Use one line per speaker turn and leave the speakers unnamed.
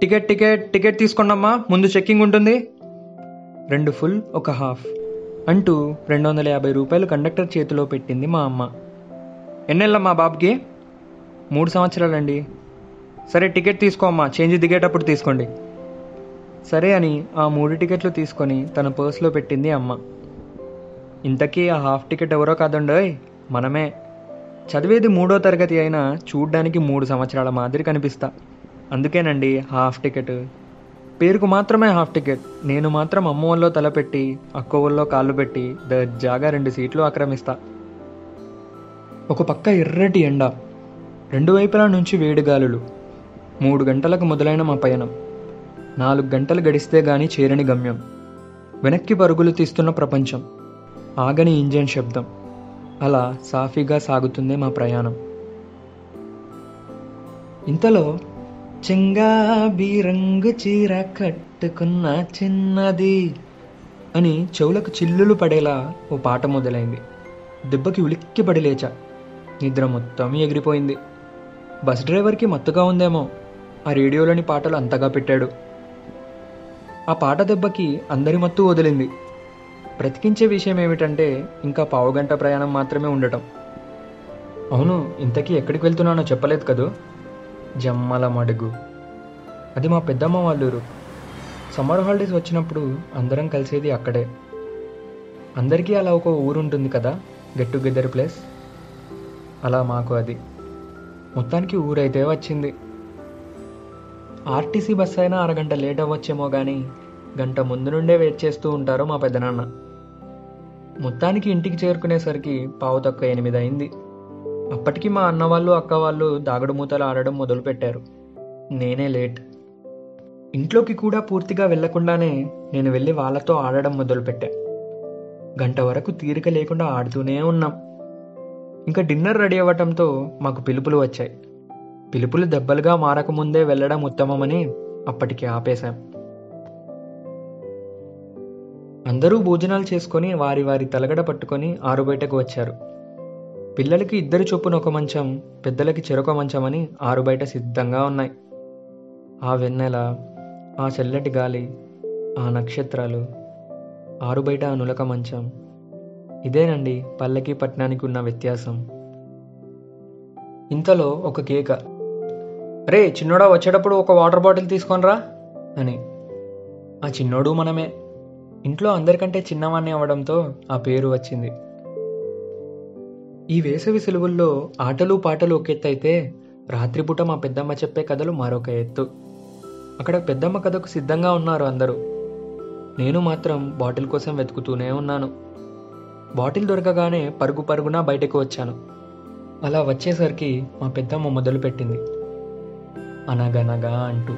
Ticket ticket ticket తీసుకోండమ్మా ముందు checking ఉంటుంది. రెండు ఫుల్ ఒక హాఫ్ అంటూ రెండు వందల యాభై రూపాయలు కండక్టర్ చేతిలో పెట్టింది మా అమ్మ. ఎన్నెళ్ళమ్మా బాబుకి? మూడు సంవత్సరాలండి. సరే టికెట్ తీసుకో అమ్మా. చేంజ్ దిగేటప్పుడు తీసుకోండి. సరే అని ఆ మూడు టికెట్లు తీసుకొని తన పర్సులో పెట్టింది అమ్మ. ఇంతకీ ఆ హాఫ్ టికెట్ ఎవరో కాదండోయ్ మనమే. చదివేది మూడో తరగతి అయినా చూడ్డానికి మూడు సంవత్సరాల మాదిరి కనిపిస్తా. అందుకేనండి హాఫ్ టికెట్. పేరుకు మాత్రమే హాఫ్ టికెట్. నేను మాత్రం అమ్మ తలపెట్టి అక్క కాళ్ళు పెట్టి దర్జాగా రెండు సీట్లు ఆక్రమిస్తా. ఒక పక్క ఎర్రటి ఎండ రెండు వైపుల నుంచి వేడిగాలులు మూడు గంటలకు మొదలైన మా పయనం నాలుగు గంటలు గడిస్తే గాని చేరని గమ్యం వెనక్కి పరుగులు తీస్తున్న ప్రపంచం ఆగని ఇంజన్ శబ్దం అలా సాఫీగా సాగుతుంది మా ప్రయాణం. ఇంతలో చెంగాబీ రంగు చీర కట్టుకున్న చిన్నది అని చెవులకు చిల్లులు పడేలా ఓ పాట మొదలైంది. దెబ్బకి ఉలిక్కి పడి లేచా. నిద్ర మొత్తం ఎగిరిపోయింది. బస్ డ్రైవర్కి మత్తుగా ఉందేమో. ఆ రేడియోలోని పాటలు అంతగా పెట్టాడు. ఆ పాట దెబ్బకి అందరి మత్తు వదిలింది. బ్రతికించే విషయం ఏమిటంటే ఇంకా పావుగంట ప్రయాణం మాత్రమే ఉండటం. అవును ఇంతకీ ఎక్కడికి వెళ్తున్నానో చెప్పలేదు కదూ? జమ్మల మడుగు అది మా పెద్దమ్మ వాళ్ళూరు. సమ్మర్ హాలిడేస్ వచ్చినప్పుడు అందరం కలిసేది అక్కడే. అందరికీ అలా ఒక ఊరు ఉంటుంది కదా గెట్ టుగెదర్ ప్లేస్ అలా మాకు అది. మొత్తానికి ఊరైతే వచ్చింది. ఆర్టీసీ బస్ అయినా అరగంట లేట్ అవ్వచ్చేమో కానీ గంట ముందు నుండే వెయిట్ చేస్తూ ఉంటారు మా పెద్దనాన్న. మొత్తానికి ఇంటికి చేరుకునేసరికి పావు తక్కువ ఎనిమిది అయింది. అప్పటికి మా అన్న వాళ్ళు అక్క వాళ్ళు దాగుడు మూతలు ఆడడం మొదలుపెట్టారు. నేనే లేట్. ఇంట్లోకి కూడా పూర్తిగా వెళ్ళకుండానే నేను వెళ్ళి వాళ్ళతో ఆడడం మొదలుపెట్టా. గంట వరకు తీరిక లేకుండా ఆడుతూనే ఉన్నాం. ఇంకా డిన్నర్ రెడీ అవ్వటంతో మాకు పిలుపులు వచ్చాయి. పిలుపులు దెబ్బలుగా మారకముందే వెళ్ళడం ఉత్తమమని అప్పటికి ఆపేశాం. అందరూ భోజనాలు చేసుకొని వారి వారి తలగడ పట్టుకొని ఆరుబయటకు వచ్చారు. పిల్లలకి ఇద్దరు చొప్పున ఒక మంచం పెద్దలకి చెరొక మంచం అని ఆరు బయట సిద్ధంగా ఉన్నాయి. ఆ వెన్నెల ఆ చల్లటి గాలి ఆ నక్షత్రాలు ఆరు బయట ఆ నులక మంచం. ఇదేనండి పల్లెకి పట్టణానికి ఉన్న వ్యత్యాసం. ఇంతలో ఒక కేక రే చిన్నోడా వచ్చేటప్పుడు ఒక వాటర్ బాటిల్ తీసుకొనిరా అని. ఆ చిన్నోడు మనమే. ఇంట్లో అందరికంటే చిన్నవాణ్ణి అవ్వడంతో ఆ పేరు వచ్చింది. ఈ వేసవి సెలవుల్లో ఆటలు పాటలు ఒక ఎత్తు అయితే రాత్రిపూట మా పెద్దమ్మ చెప్పే కథలు మరొక ఎత్తు. అక్కడ పెద్దమ్మ కథకు సిద్ధంగా ఉన్నారు అందరూ. నేను మాత్రం బాటిల్ కోసం వెతుకుతూనే ఉన్నాను. బాటిల్ దొరకగానే పరుగు పరుగున బయటకు వచ్చాను. అలా వచ్చేసరికి మా పెద్దమ్మ మొదలుపెట్టింది. అనగనగా అంటూ